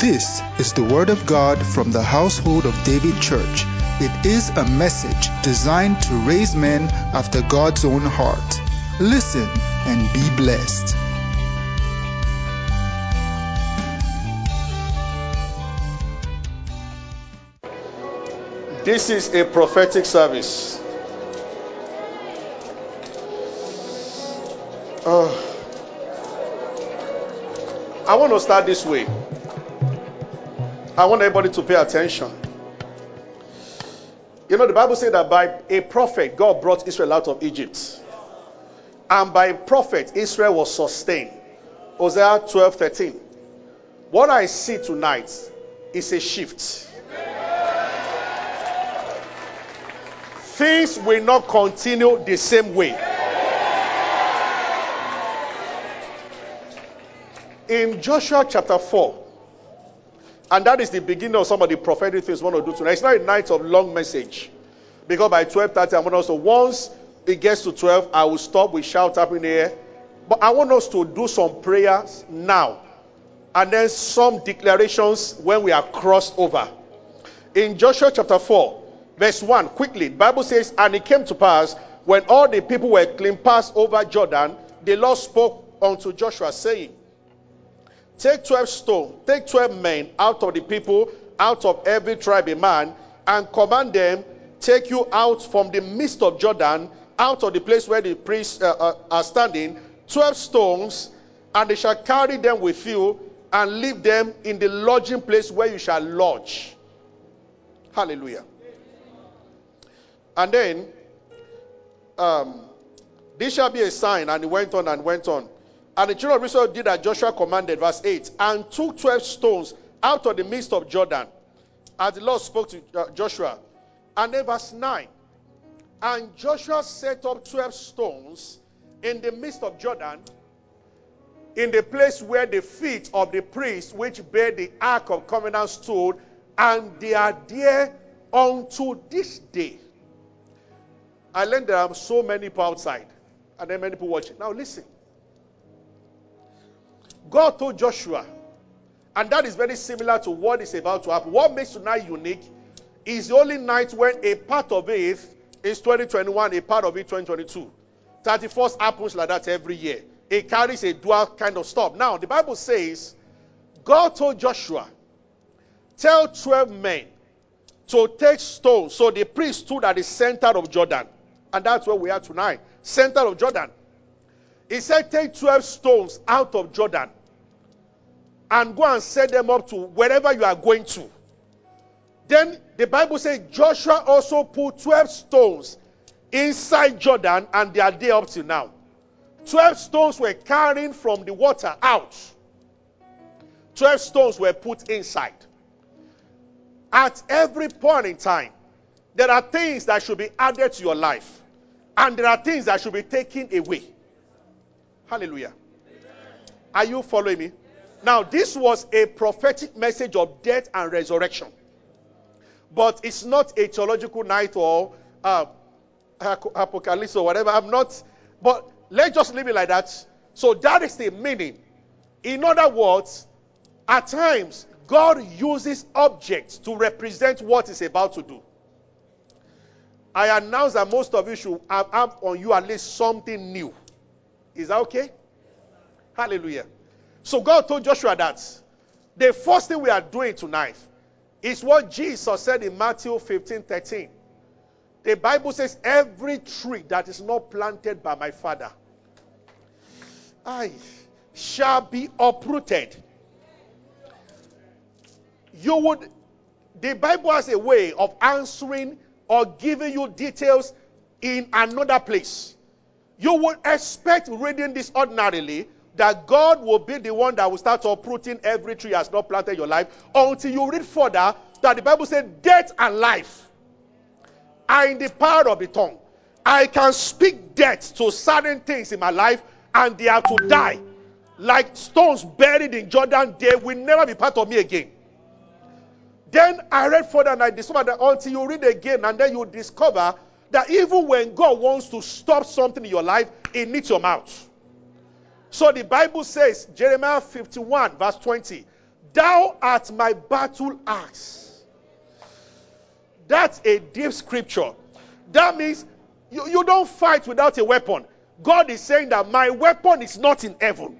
This is the Word of God from the household of David Church. It is a message designed to raise men after God's own heart. Listen and be blessed. This is a prophetic service. Uh, I want to start this way. I want everybody to pay attention. You know, the Bible said that by a prophet, God brought Israel out of Egypt. And by a prophet, Israel was sustained. Hosea 12 13. What I see tonight is a shift. Things will not continue the same way. In Joshua chapter 4, and that is the beginning of some of the prophetic things we want to do tonight. It's not a night of long message. Because by 12:30, I want us to once it gets to 12, I will stop, we shout up in the air. But I want us to do some prayers now. And then some declarations when we are crossed over. In Joshua chapter 4, verse 1, quickly, the Bible says, And it came to pass when all the people were clean passed over Jordan, the Lord spoke unto Joshua, saying, Take 12 stones, take 12 men out of the people, out of every tribe a man, and command them, take you out from the midst of Jordan, out of the place where the priests uh, uh, are standing, 12 stones, and they shall carry them with you and leave them in the lodging place where you shall lodge. Hallelujah. And then, um, this shall be a sign. And he went on and went on. And the children of Israel did as Joshua commanded, verse 8, and took 12 stones out of the midst of Jordan, as the Lord spoke to uh, Joshua. And then verse 9, and Joshua set up 12 stones in the midst of Jordan, in the place where the feet of the priests which bear the ark of covenant stood, and they are there unto this day. I learned there are so many people outside, and then many people watching. Now listen. God told Joshua, and that is very similar to what is about to happen. What makes tonight unique is the only night when a part of it is 2021, a part of it 2022. 31st happens like that every year. It carries a dual kind of stuff. Now, the Bible says, God told Joshua, tell 12 men to take stones. So the priest stood at the center of Jordan. And that's where we are tonight. Center of Jordan. He said, take 12 stones out of Jordan and go and set them up to wherever you are going to. Then the Bible says Joshua also put 12 stones inside Jordan and they are there up till now. 12 stones were carrying from the water out. 12 stones were put inside. At every point in time, there are things that should be added to your life, and there are things that should be taken away. Hallelujah. Are you following me? Now, this was a prophetic message of death and resurrection. But it's not a theological night or uh, apocalypse or whatever. I'm not. But let's just leave it like that. So that is the meaning. In other words, at times, God uses objects to represent what He's about to do. I announce that most of you should have, have on you at least something new. Is that okay? Hallelujah. So God told Joshua that the first thing we are doing tonight is what Jesus said in Matthew 15 13. The Bible says, Every tree that is not planted by my Father I shall be uprooted. You would, the Bible has a way of answering or giving you details in another place. You would expect reading this ordinarily that God will be the one that will start uprooting every tree has not planted your life until you read further that the Bible said death and life are in the power of the tongue. I can speak death to certain things in my life and they are to die. Like stones buried in Jordan, they will never be part of me again. Then I read further and I discovered that until you read again and then you discover that even when God wants to stop something in your life, it needs your mouth. So the Bible says, Jeremiah 51, verse 20, Thou art my battle axe. That's a deep scripture. That means you, you don't fight without a weapon. God is saying that my weapon is not in heaven.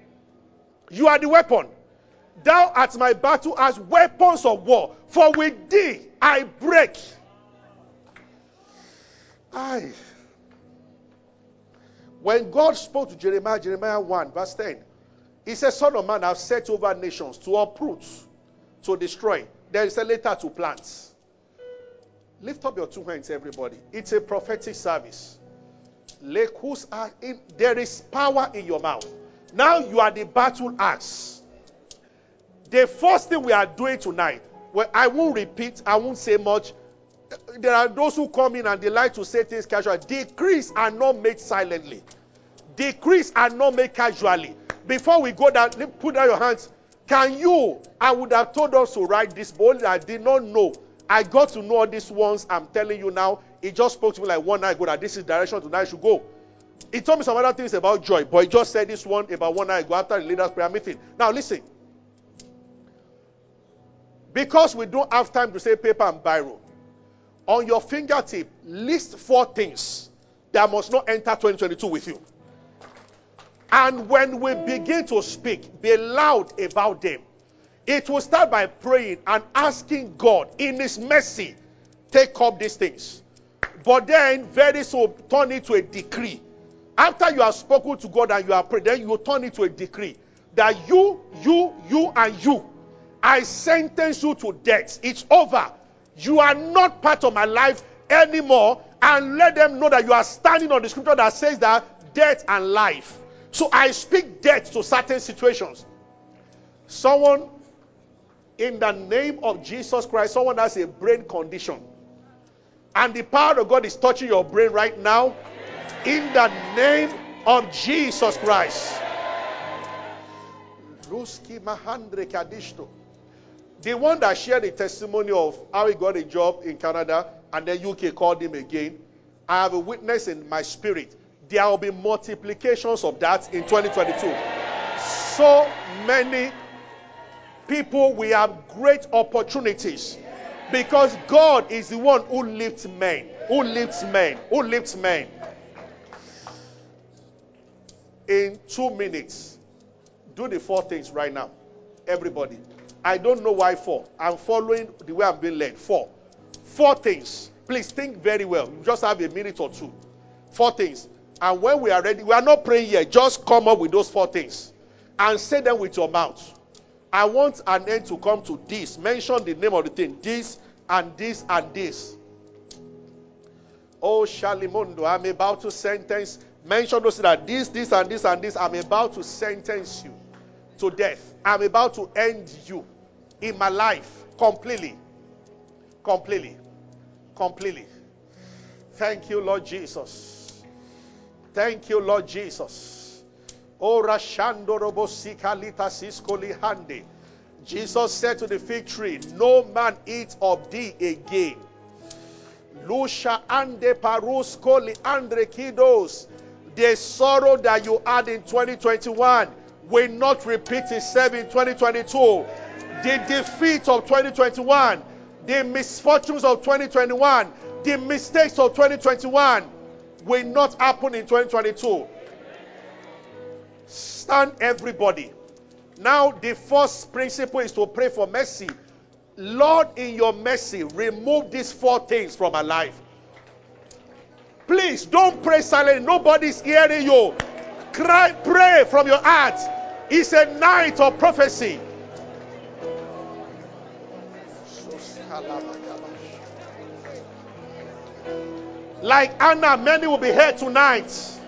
You are the weapon. Thou art my battle as weapons of war. For with thee I break. I. When God spoke to Jeremiah, Jeremiah 1, verse 10, he said, Son of man, I've set over nations to uproot, to destroy. There is a letter to plants. Lift up your two hands, everybody. It's a prophetic service. There is power in your mouth. Now you are the battle axe. The first thing we are doing tonight, well, I won't repeat, I won't say much. There are those who come in and they like to say things casually. Decrees are not made silently. Decrees are not made casually. Before we go down, put down your hands. Can you? I would have told us to write this, but I did not know. I got to know all these ones I'm telling you now. It just spoke to me like one night ago that this is direction tonight I should go. It told me some other things about joy, but he just said this one about one night ago after the leaders' prayer meeting. Now listen. Because we don't have time to say paper and biro, on your fingertip, list four things that must not enter 2022 with you. And when we begin to speak, be loud about them. It will start by praying and asking God in His mercy, take up these things. But then, very soon, turn it to a decree. After you have spoken to God and you have prayed, then you turn it to a decree that you, you, you, and you, I sentence you to death. It's over. You are not part of my life anymore. And let them know that you are standing on the scripture that says that death and life so I speak death to certain situations. Someone, in the name of Jesus Christ, someone has a brain condition. And the power of God is touching your brain right now. In the name of Jesus Christ. The one that shared the testimony of how he got a job in Canada and then UK called him again. I have a witness in my spirit there will be multiplications of that in 2022. So many people, we have great opportunities because God is the one who lifts men, who lifts men, who lifts men. In two minutes, do the four things right now. Everybody. I don't know why four. I'm following the way I'm being led. Four. Four things. Please think very well. You just have a minute or two. Four things. And when we are ready, we are not praying here. Just come up with those four things and say them with your mouth. I want an end to come to this. Mention the name of the thing. This and this and this. Oh, Shalimundo, I'm about to sentence. Mention those that this, this, and this, and this. I'm about to sentence you to death. I'm about to end you in my life completely. Completely. Completely. Thank you, Lord Jesus. Thank you, Lord Jesus. Jesus said to the fig tree, No man eat of thee again. Lusha ande paruskoli andre kidos. The sorrow that you had in 2021 will not repeat itself in 2022. The defeat of 2021, the misfortunes of 2021, the mistakes of 2021 will not happen in 2022. Stand everybody. Now, the first principle is to pray for mercy. Lord, in your mercy, remove these four things from our life. Please don't pray silently. Nobody's hearing you. Cry, pray from your heart. It's a night of prophecy. Like Anna, many will be here tonight.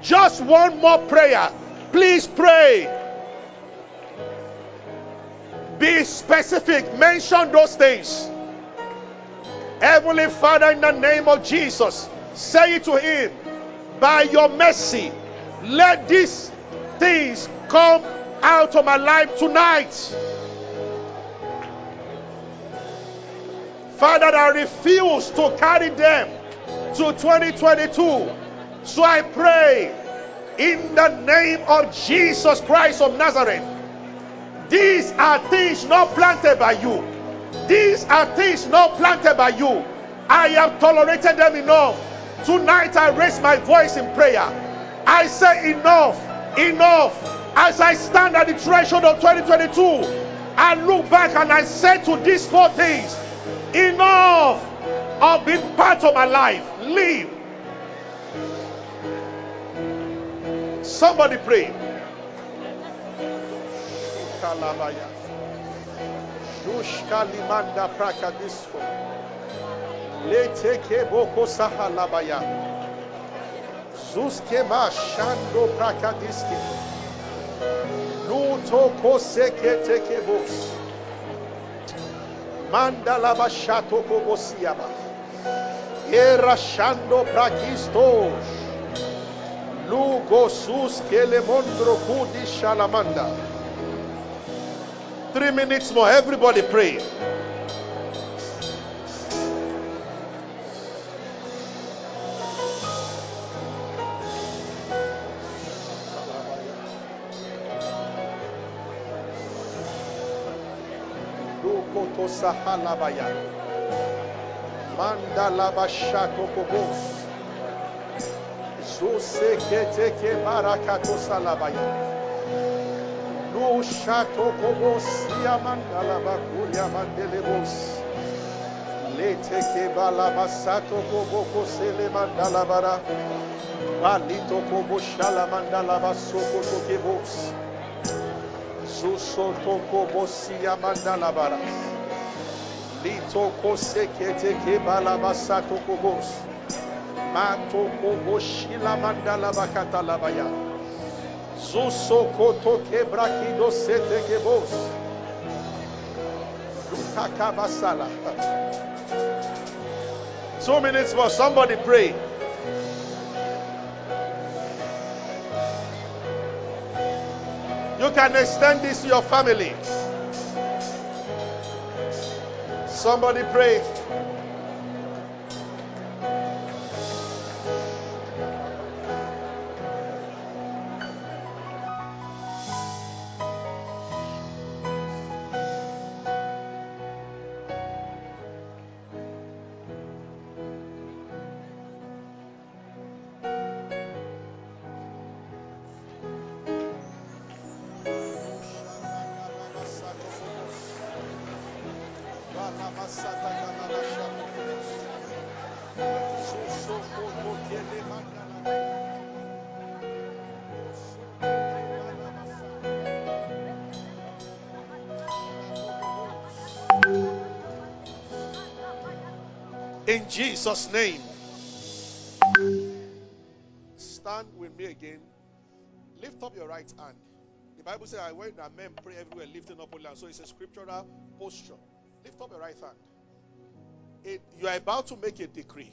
Just one more prayer. Please pray. Be specific. Mention those things. Heavenly Father, in the name of Jesus, say it to Him. By your mercy, let these things come out of my life tonight. Father, I refuse to carry them to 2022. So I pray in the name of Jesus Christ of Nazareth These are things not planted by you. These are things not planted by you. I have tolerated them enough. Tonight I raise my voice in prayer. I say enough, enough. As I stand at the threshold of 2022, I look back and I say to these four things, enough of being part of my life. Leave. Somebody pray. Sahalabaya. Zuske ma shando prakadiski. Luto koseke teke bos. Mandala bashato kobosiaba. Era shando prakistos. Lugo sus kelemondro kudi shalamanda. Three minutes more. Everybody pray. Lukoto sahalabaya. Mandalaba shato kobos. Zose kete ke barakato salabaya. No shato kobos yamandala bakuria mandelebos. Lete ke balabasato koboko sele mandala bara. Balito basoko tokebos. Zuso toko bosia mandala bara. Lito kose kete ke balabasato kobos. Mato kobo shila mandala bakata labaya. Zusokoto kebrakido sete kebos. Lutakabasala. Two minutes more. Somebody pray. You can extend this to your family. Somebody pray. Jesus' name. Stand with me again. Lift up your right hand. The Bible says, I went that men pray everywhere, lifting up only hand. So it's a scriptural posture. Lift up your right hand. It, you are about to make a decree.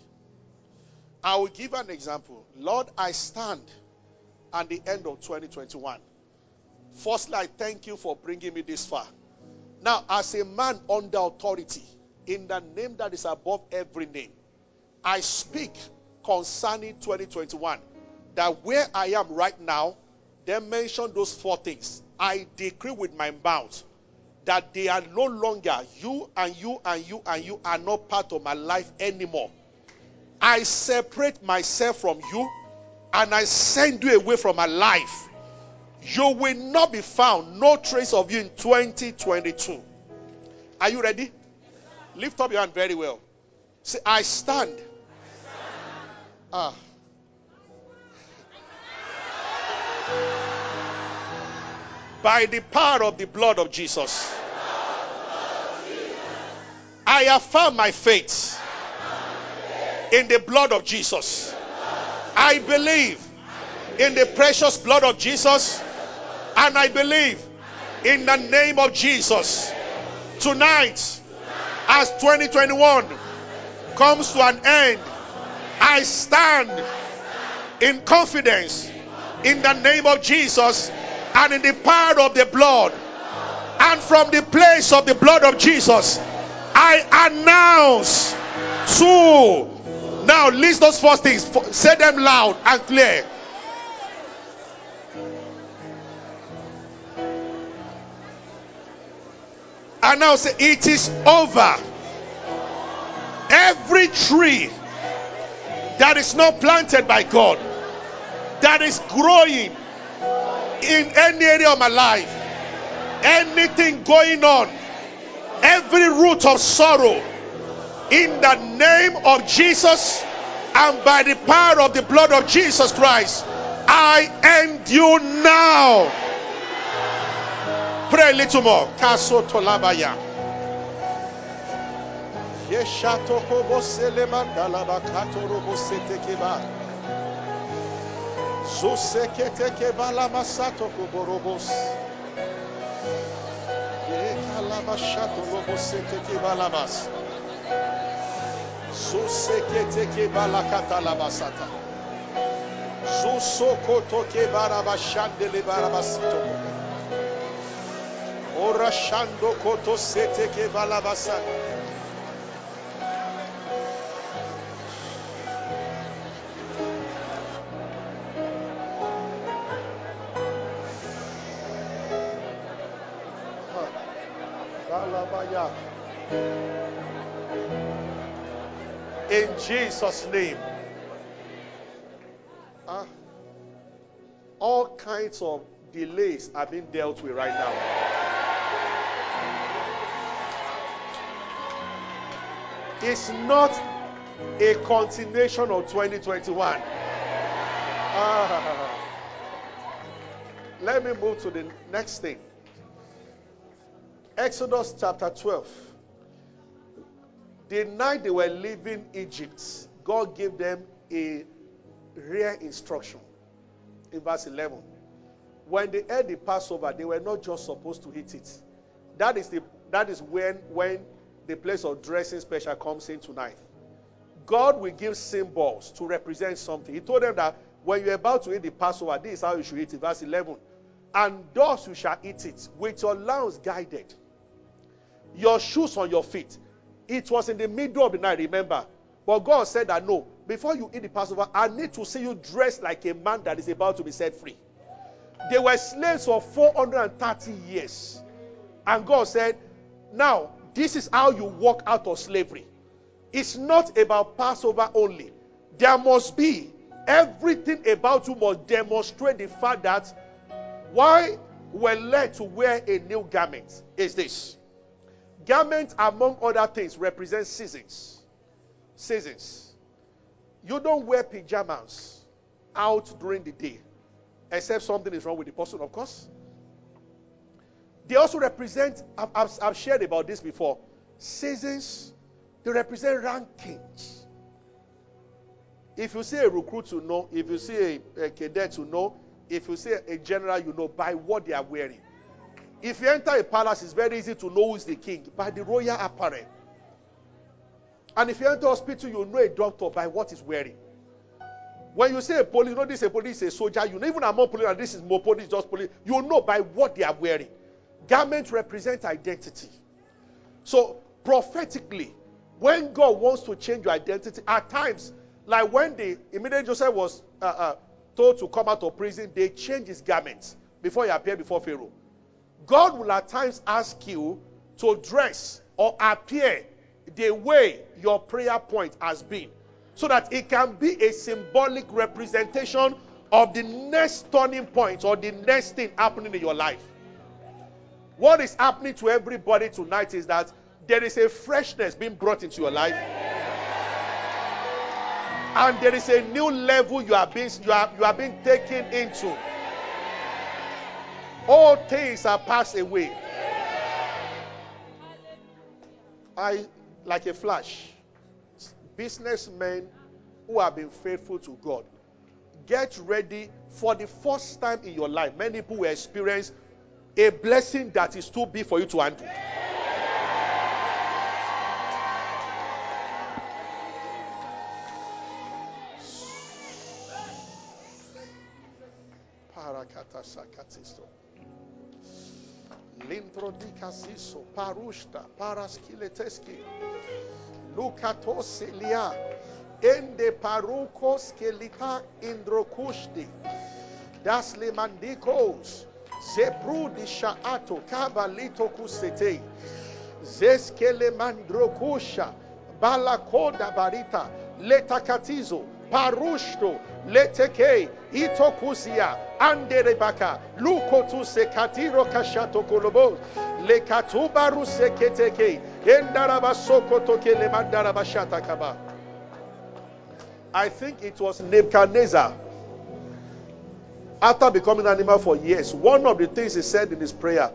I will give an example. Lord, I stand at the end of 2021. Firstly, I thank you for bringing me this far. Now, as a man under authority, in the name that is above every name, I speak concerning 2021 that where I am right now, they mention those four things. I decree with my mouth that they are no longer you and you and you and you are not part of my life anymore. I separate myself from you and I send you away from my life. You will not be found, no trace of you in 2022. Are you ready? Lift up your hand very well. Say, I stand. Ah. By the power of the blood of Jesus, I affirm my faith in the blood of Jesus. I believe in the precious blood of Jesus, and I believe in the name of Jesus. Tonight, as 2021 comes to an end, I stand in confidence in the name of Jesus and in the power of the blood. And from the place of the blood of Jesus, I announce to now list those first things, say them loud and clear. And now say, It is over. Every tree that is not planted by God, that is growing in any area of my life, anything going on, every root of sorrow, in the name of Jesus and by the power of the blood of Jesus Christ, I end you now. Pray a little more. Kaso tolabaya. Yeshato kobo selema dalaba katoro bosete keba. Zosekete keba la masato koborobos. Ye kalaba shato lobo sete keba labas. Zosekete keba la katalabasata. Zosokoto keba rabashandele barabasito. Ora shando koto sete ke balabasa. In Jesus' name. Ah, all kinds of delays are being dealt with right now. It's not a continuation of 2021. Ah. Let me move to the next thing. Exodus chapter 12. The night they were leaving Egypt, God gave them a rare instruction in verse 11. When they ate the Passover, they were not just supposed to eat it. That is the that is when when the place of dressing special comes in tonight. God will give symbols to represent something. He told them that when you're about to eat the Passover, this is how you should eat it. Verse 11. And thus you shall eat it with your loins guided, your shoes on your feet. It was in the middle of the night, remember. But God said that no, before you eat the Passover, I need to see you dressed like a man that is about to be set free. They were slaves for 430 years. And God said, Now, this is how you walk out of slavery. It's not about Passover only. There must be everything about you must demonstrate the fact that why we're led to wear a new garment is this. Garment, among other things, represents seasons. Seasons. You don't wear pajamas out during the day, except something is wrong with the person, of course. They also represent, I've, I've, I've shared about this before, seasons, they represent rankings. If you see a recruit, you know. If you see a, a cadet, you know. If you see a general, you know by what they are wearing. If you enter a palace, it's very easy to know who is the king by the royal apparel. And if you enter a hospital, you know a doctor by what he's wearing. When you say a police, you know this is a police, a soldier. You know even among police, and this is more police, just police. You know by what they are wearing. Garments represent identity. So prophetically, when God wants to change your identity, at times, like when the immediate Joseph was uh, uh, told to come out of prison, they changed his garments before he appeared before Pharaoh. God will at times ask you to dress or appear the way your prayer point has been, so that it can be a symbolic representation of the next turning point or the next thing happening in your life. What is happening to everybody tonight is that there is a freshness being brought into your life. And there is a new level you are being you are, you are being taken into. All things are passed away. I like a flash. Businessmen who have been faithful to God. Get ready for the first time in your life. Many people will experience a blessing that is too big for you to handle. Sakatisto. Lindrodikasiso parushta paraskileteski. Ende kelita. Das lemandikos. Zebrudi sha'ato kabalito kusete. Zeskele mandrokusha. Balakoda barita. Letakatizo. Parushto. Leteke. Itokusia. Anderebaka. Lukotu sekatiro kashato kolobos. Lekatubaru seketeke. Endarabasoko toke mandarabashata kaba. I think it was Nebuchadnezzar. After becoming an animal for years, one of the things he said in his prayer,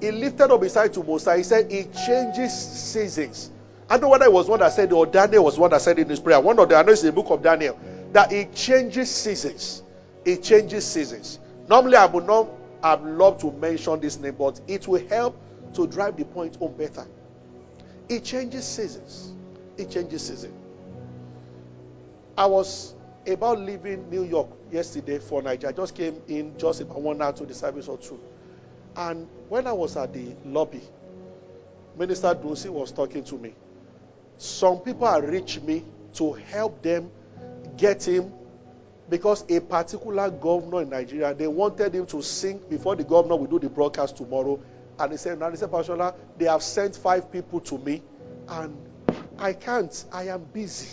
he lifted up his eye to Moses. He said, He changes seasons. I don't know whether it was one that said it or Daniel was one that said in his prayer. One of the, I know it's in the book of Daniel, that it changes seasons. It changes seasons. Normally, I would not have loved to mention this name, but it will help to drive the point home better. It changes seasons. It changes seasons. I was about leaving New York yesterday for Nigeria. I just came in just about one hour to the service or two. And when I was at the lobby, Minister Dosi was talking to me. Some people had reached me to help them get him because a particular governor in Nigeria, they wanted him to sing before the governor will do the broadcast tomorrow. And he said, now he said, Pastor, they have sent five people to me and I can't. I am busy.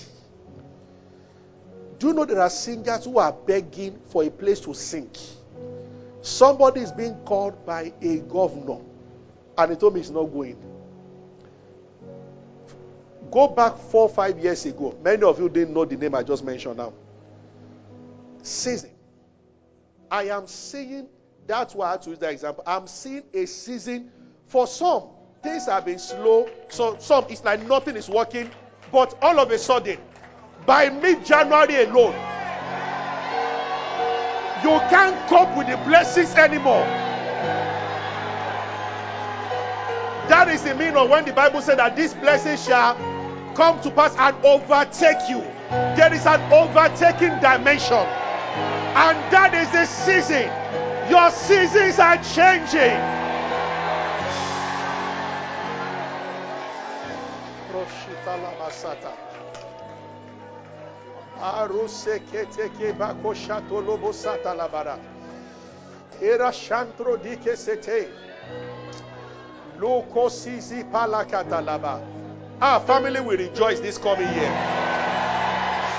Do you know there are singers who are begging for a place to sing? Somebody is being called by a governor, and he told me he's not going. Go back four, five years ago. Many of you didn't know the name I just mentioned now. Season. I am seeing, that's why I had to use that example. I'm seeing a season for some. Things have been slow. So some it's like nothing is working. But all of a sudden, by mid January alone, you can't cope with the blessings anymore. That is the meaning of when the Bible said that this blessing shall come to pass and overtake you. There is an overtaking dimension, and that is the season. Your seasons are changing. Aruse keteke bakoshato lobo sata labara. Era shantro dike sete. Loko sisi palakata laba. Our family will rejoice this coming year.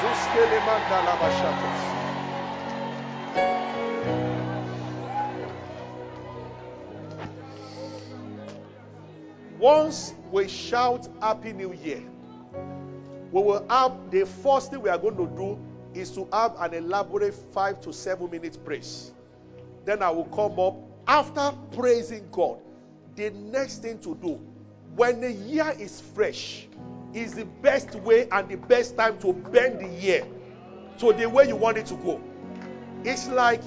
Zuskele mandala bashato. Once we shout Happy New Year, we will have the first thing we are going to do is to have an elaborate five to seven minute praise. Then I will come up after praising God. The next thing to do when the year is fresh is the best way and the best time to bend the year to the way you want it to go. It's like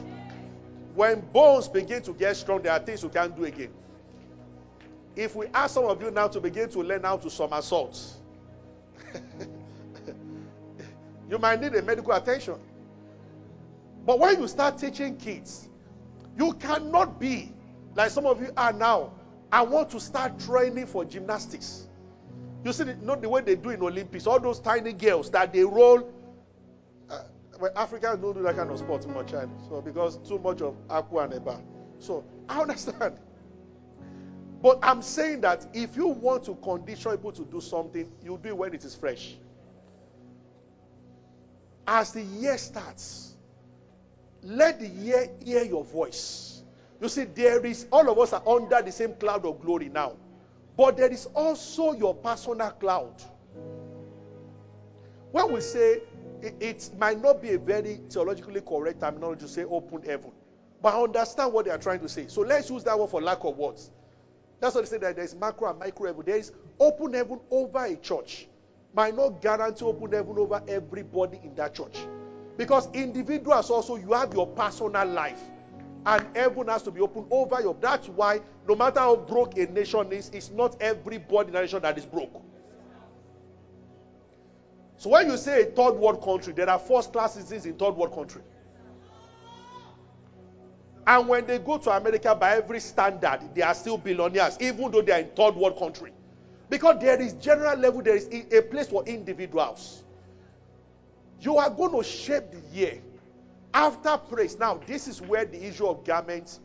when bones begin to get strong, there are things you can't do again. If we ask some of you now to begin to learn how to somersault, you might need a medical attention. But when you start teaching kids, you cannot be like some of you are now. I want to start training for gymnastics. You see, not the way they do in Olympics. All those tiny girls that they roll. Uh, well, Africans don't do that kind of sport much, child. so because too much of aqua and eba. So I understand. But I'm saying that if you want to condition people to do something, you do it when it is fresh. As the year starts, let the year hear your voice. You see, there is, all of us are under the same cloud of glory now. But there is also your personal cloud. When we say, it, it might not be a very theologically correct terminology to say open heaven. But I understand what they are trying to say. So let's use that one for lack of words. That's what they say that there's macro and micro heaven. There is open heaven over a church. Might not guarantee open heaven over everybody in that church. Because individuals also, you have your personal life. And heaven has to be open over you. That's why, no matter how broke a nation is, it's not everybody in a nation that is broke. So when you say a third world country, there are first class citizens in third world country. And when they go to America by every standard, they are still billionaires, even though they are in third world country. Because there is general level, there is a place for individuals. You are going to shape the year after praise. Now, this is where the issue of garments.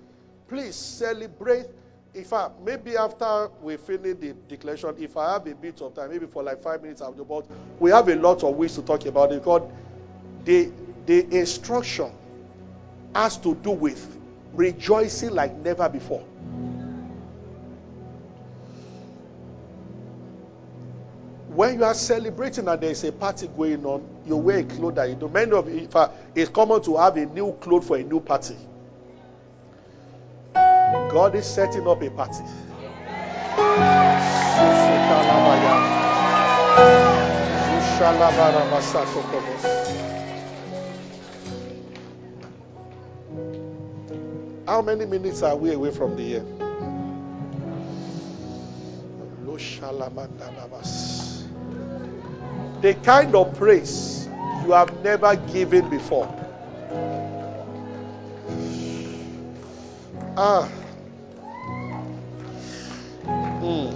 Please celebrate In fact, maybe after we finish the declaration, if I have a bit of time, maybe for like five minutes, I'll do. But we have a lot of ways to talk about it because the the instruction has to do with rejoicing like never before. When you are celebrating and there is a party going on, you wear a cloth that you do. Many of in fact, it's common to have a new cloth for a new party. God is setting up a party. How many minutes are we away from the year? The kind of praise you have never given before. Ah. Mm.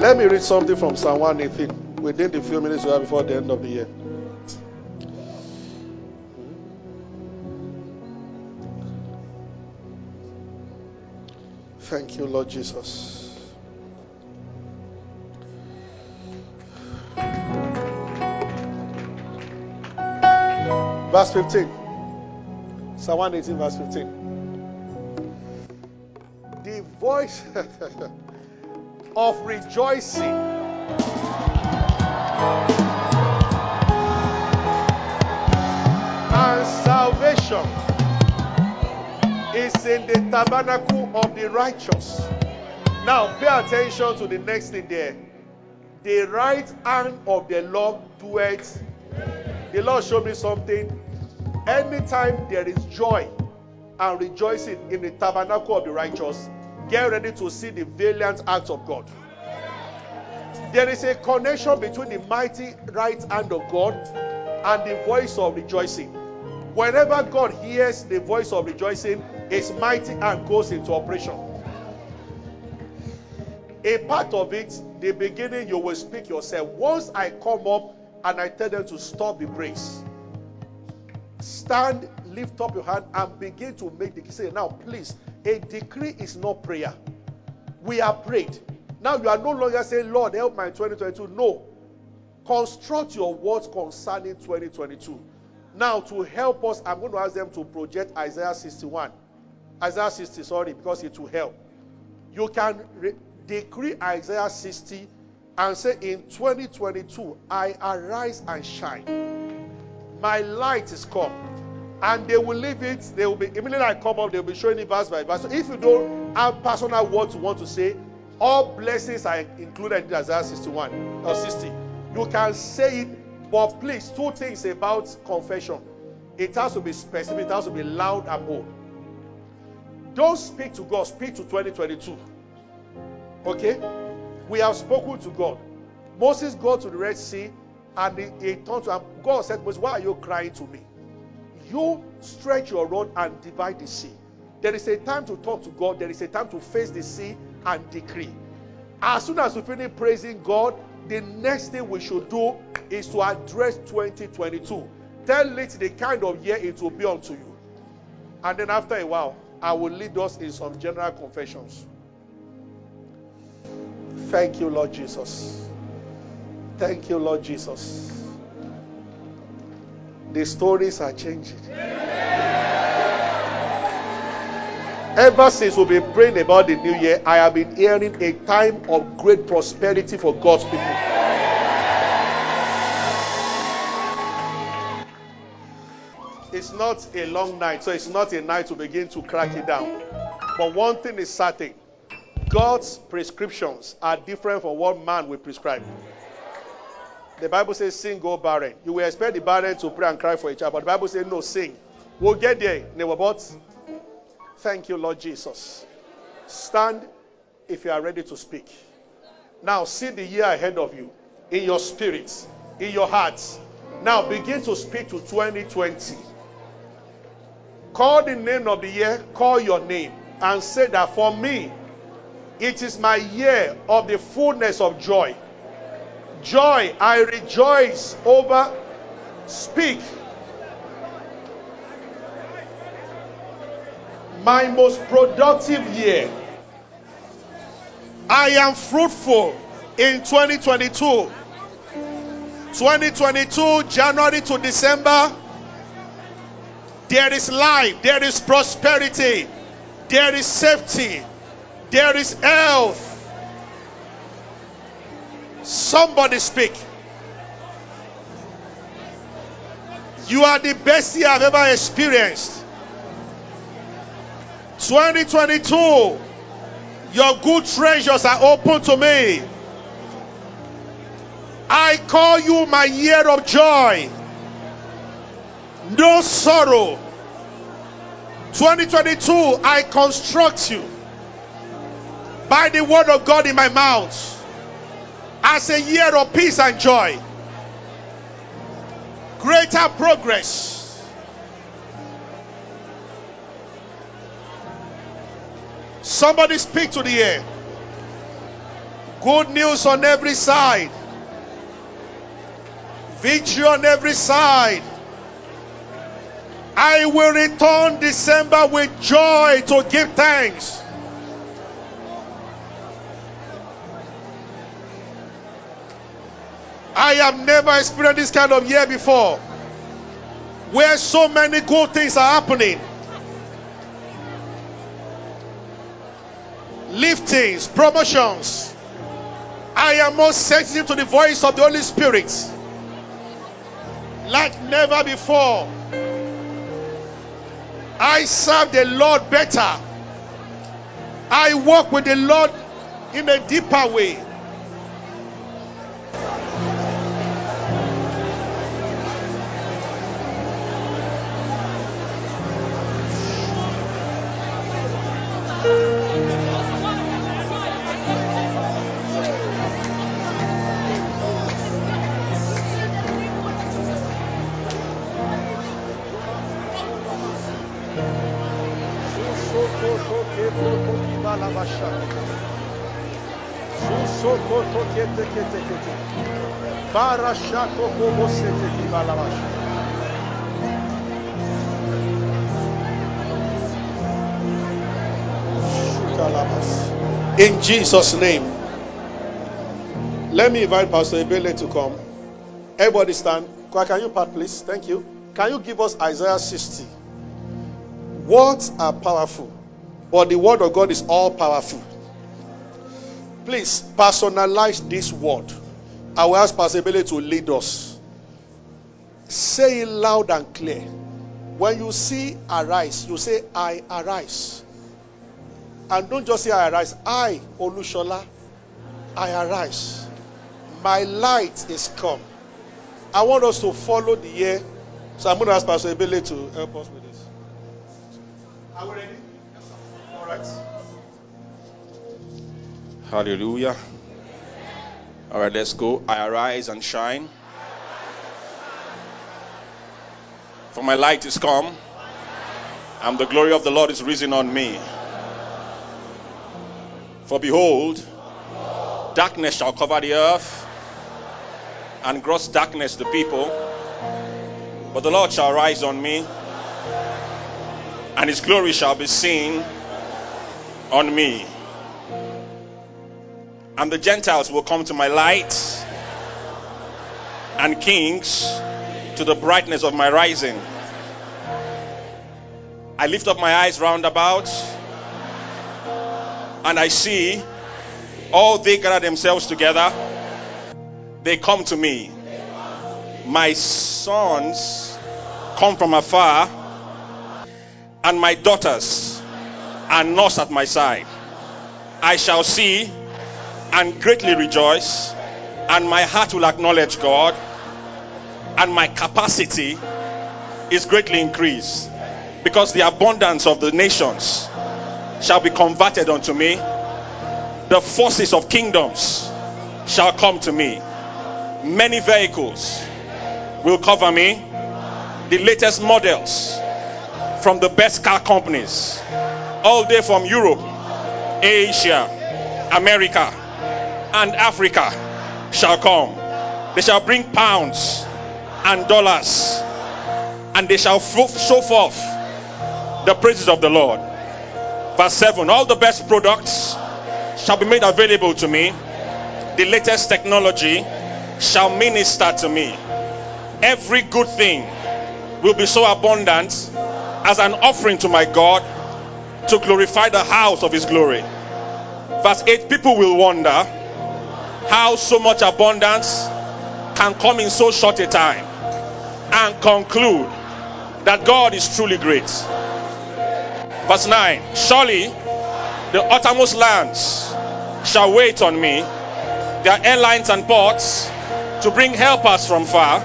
Let me read something from Psalm 118 within the few minutes we have before the end of the year. Thank you, Lord Jesus. Verse 15. Psalm 118, verse 15. The voice of rejoicing and salvation is in the tabernacle of the righteous. Now, pay attention to the next thing there. The right hand of the Lord doeth. The Lord showed me something. Anytime there is joy and rejoicing in the tabernacle of the righteous, get ready to see the valiant acts of God. There is a connection between the mighty right hand of God and the voice of rejoicing. Whenever God hears the voice of rejoicing, his mighty hand goes into operation. A part of it, the beginning, you will speak yourself. Once I come up and I tell them to stop the praise, stand, lift up your hand, and begin to make the say. Now, please, a decree is not prayer. We are prayed. Now you are no longer saying, Lord, help my 2022. No. Construct your words concerning 2022. Now, to help us, I'm going to ask them to project Isaiah 61. Isaiah 60, sorry, because it will help. You can re- decree Isaiah 60 and say, In 2022, I arise and shine. My light is come. And they will leave it, they will be, immediately I come up, they'll be showing it verse by verse. So if you don't have personal words you want to say, all blessings are included in Isaiah 61 or 60. You can say it, but please, two things about confession. It has to be specific, it has to be loud and bold. Don't speak to God, speak to 2022. Okay? We have spoken to God. Moses got to the Red Sea and he, he turned to him. God said, Moses, why are you crying to me? You stretch your rod and divide the sea. There is a time to talk to God, there is a time to face the sea and decree. As soon as we finish praising God, the next thing we should do is to address 2022. Tell it the kind of year it will be unto you. And then after a while, I will lead us in some general confessions. Thank you, Lord Jesus. Thank you, Lord Jesus. The stories are changing. Ever since we've been praying about the new year, I have been hearing a time of great prosperity for God's people. It's not a long night, so it's not a night to begin to crack it down. But one thing is certain God's prescriptions are different from what man will prescribe. The Bible says, Sing, go barren. You will expect the barren to pray and cry for a child, but the Bible says, No, sing. We'll get there. Never but. Thank you, Lord Jesus. Stand if you are ready to speak. Now, see the year ahead of you in your spirits, in your hearts. Now, begin to speak to 2020. Call the name of the year, call your name, and say that for me, it is my year of the fullness of joy. Joy, I rejoice over. Speak. my most productive year. I am fruitful in 2022. 2022, January to December, there is life, there is prosperity, there is safety, there is health. Somebody speak. You are the best year I've ever experienced. 2022, your good treasures are open to me. I call you my year of joy. No sorrow. 2022, I construct you by the word of God in my mouth as a year of peace and joy. Greater progress. Somebody speak to the air. Good news on every side. Victory on every side. I will return December with joy to give thanks. I have never experienced this kind of year before where so many good things are happening. Liftings, promotions. I am more sensitive to the voice of the Holy Spirit like never before. I serve the Lord better. I walk with the Lord in a deeper way. In Jesus' name. Let me invite Pastor Ebele to come. Everybody stand. Can you part, please? Thank you. Can you give us Isaiah 60? Words are powerful, but the word of God is all powerful. Please personalize this word. I will ask Pastor to lead us. Say it loud and clear. When you see arise, you say, I arise. And don't just say I arise. I, Olushola, I arise. My light is come. I want us to follow the year. So I'm going to ask Pastor Ebele to help us with this. Are we ready? Yes, All right. Hallelujah. All right, let's go. I arise and shine. For my light is come, and the glory of the Lord is risen on me. For behold, darkness shall cover the earth, and gross darkness the people. But the Lord shall rise on me, and his glory shall be seen on me. And the Gentiles will come to my light, and kings to the brightness of my rising. I lift up my eyes round about, and I see all they gather themselves together. They come to me. My sons come from afar, and my daughters are nursed at my side. I shall see and greatly rejoice, and my heart will acknowledge God, and my capacity is greatly increased because the abundance of the nations shall be converted unto me. The forces of kingdoms shall come to me. Many vehicles will cover me. The latest models from the best car companies, all day from Europe, Asia, America, and Africa shall come. They shall bring pounds and dollars, and they shall show forth the praises of the Lord. Verse 7 All the best products shall be made available to me, the latest technology shall minister to me. Every good thing will be so abundant as an offering to my God to glorify the house of his glory. Verse 8 People will wonder how so much abundance can come in so short a time and conclude that God is truly great. Verse 9 Surely the uttermost lands shall wait on me, their airlines and ports to bring helpers from far.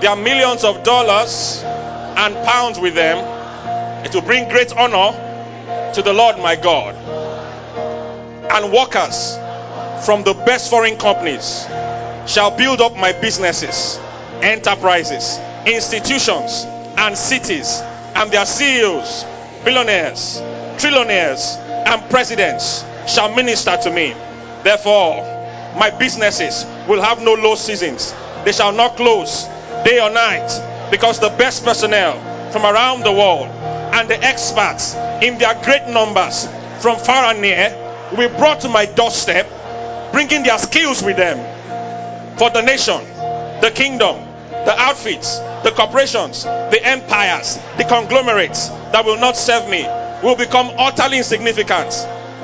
There are millions of dollars and pounds with them. Will bring great honor to the Lord my God. And workers from the best foreign companies shall build up my businesses, enterprises, institutions, and cities, and their CEOs, billionaires, trillionaires, and presidents shall minister to me. Therefore, my businesses will have no low seasons. They shall not close day or night because the best personnel from around the world and the experts in their great numbers from far and near will be brought to my doorstep, bringing their skills with them for the nation, the kingdom, the outfits, the corporations, the empires, the conglomerates that will not serve me will become utterly insignificant.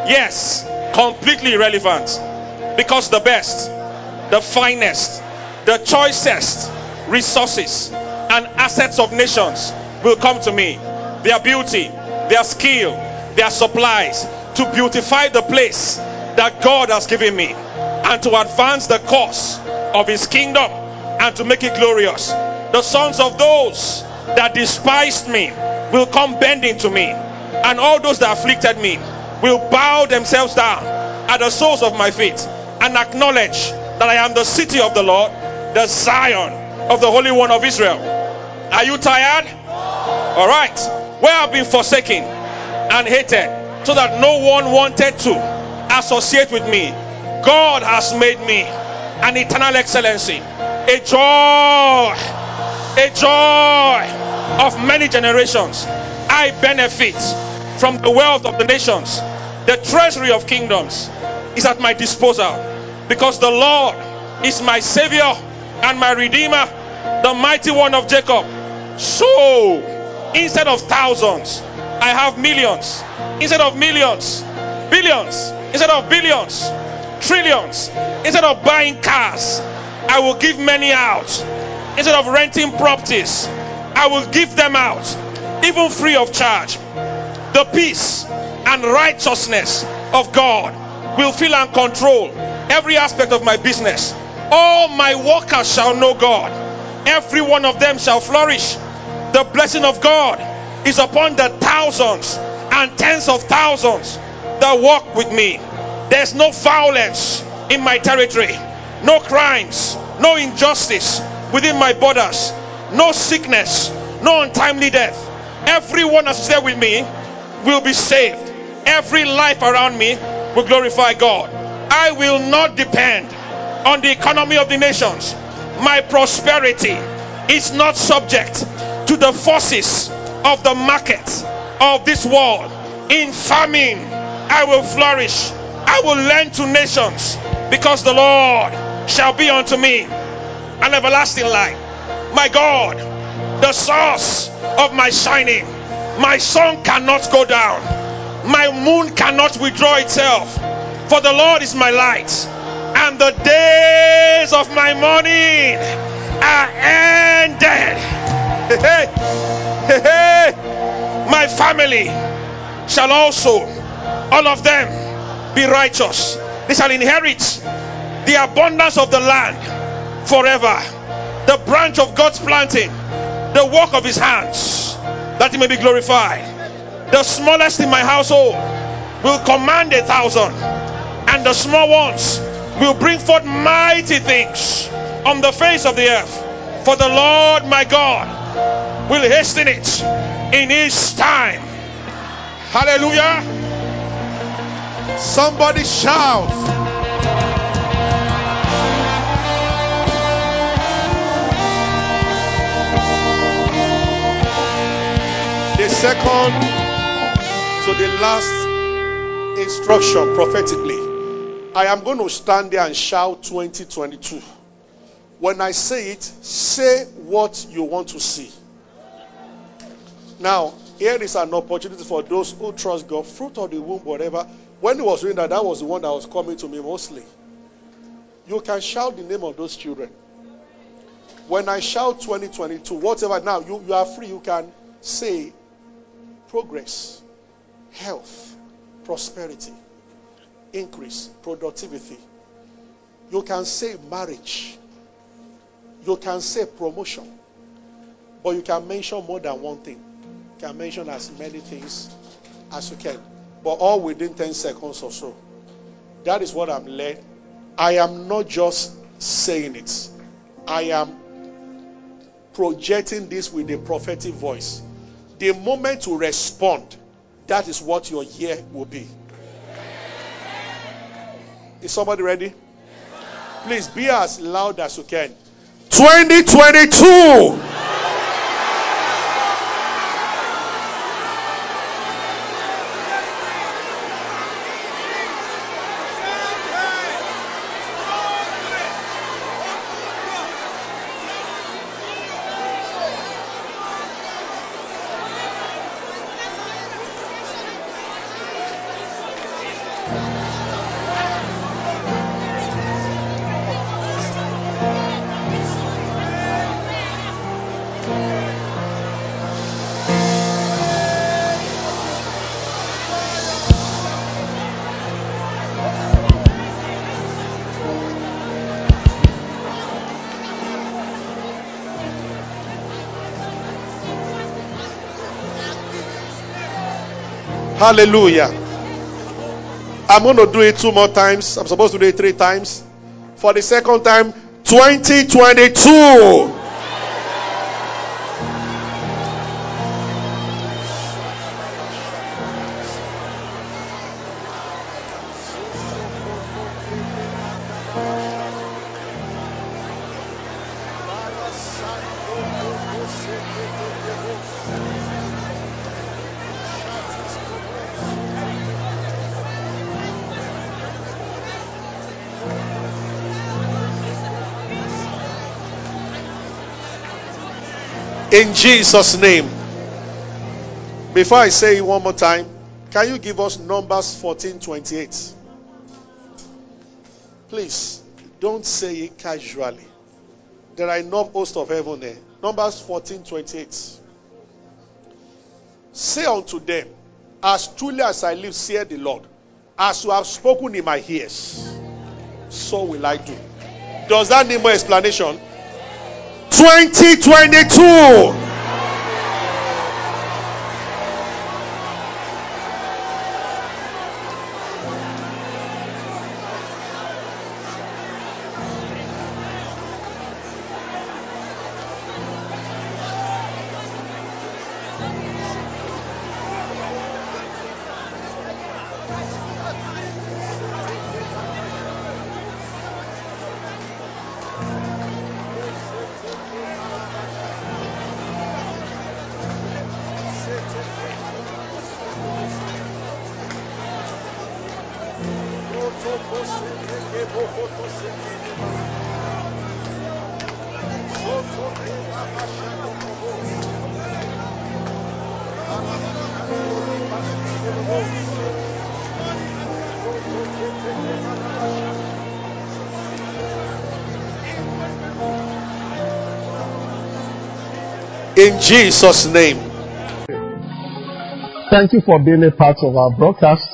Yes, completely irrelevant. Because the best, the finest, the choicest resources and assets of nations will come to me. Their beauty, their skill, their supplies to beautify the place that God has given me and to advance the cause of his kingdom and to make it glorious. The sons of those that despised me will come bending to me, and all those that afflicted me will bow themselves down at the soles of my feet and acknowledge that I am the city of the Lord, the Zion of the Holy One of Israel. Are you tired? All right. Where I've been forsaken and hated, so that no one wanted to associate with me, God has made me an eternal excellency, a joy, a joy of many generations. I benefit from the wealth of the nations. The treasury of kingdoms is at my disposal because the Lord is my Savior and my Redeemer, the mighty one of Jacob. So, instead of thousands, I have millions. Instead of millions, billions. Instead of billions, trillions. Instead of buying cars, I will give many out. Instead of renting properties, I will give them out, even free of charge. The peace and righteousness of God will fill and control every aspect of my business. All my workers shall know God. Every one of them shall flourish. The blessing of God is upon the thousands and tens of thousands that walk with me. There's no violence in my territory, no crimes, no injustice within my borders, no sickness, no untimely death. Everyone associated with me will be saved. Every life around me will glorify God. I will not depend on the economy of the nations. My prosperity is not subject to the forces of the market of this world. In famine, I will flourish. I will lend to nations because the Lord shall be unto me an everlasting light. My God, the source of my shining. My sun cannot go down. My moon cannot withdraw itself. For the Lord is my light, and the days of my mourning are ended. Hey, hey, hey. My family shall also, all of them, be righteous. They shall inherit the abundance of the land forever. The branch of God's planting, the work of his hands, that he may be glorified. The smallest in my household will command a thousand, and the small ones will bring forth mighty things on the face of the earth. For the Lord my God will hasten it in his time. Hallelujah. Somebody shout. The second to the last instruction prophetically. I am going to stand there and shout 2022. When I say it, say what you want to see. Now, here is an opportunity for those who trust God, fruit of the womb, whatever. When he was doing that, that was the one that was coming to me mostly. You can shout the name of those children. When I shout 2022, whatever, now you, you are free. You can say progress, health, prosperity, increase, productivity. You can say marriage. You can say promotion. But you can mention more than one thing. You can mention as many things as you can. But all within 10 seconds or so. That is what I'm led. I am not just saying it. I am projecting this with a prophetic voice. The moment to respond, that is what your year will be. Is somebody ready? Please be as loud as you can. 2022. Hallelujah. I'm going to do it two more times. I'm supposed to do it three times. For the second time, 2022. In Jesus' name. Before I say it one more time, can you give us Numbers 14 28? Please, don't say it casually. There are enough hosts of heaven there. Numbers 14 28. Say unto them, As truly as I live, saith the Lord, as you have spoken in my ears, so will I do. Does that need more explanation? 2022. In Jesus' name. Thank you for being a part of our broadcast.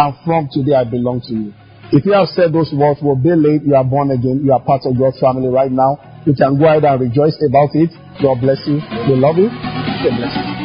and from today I belong to you. If you have said those words, will be late, you are born again, you are part of God's family right now. You can go ahead and rejoice about it. God bless you. We love you. God bless you.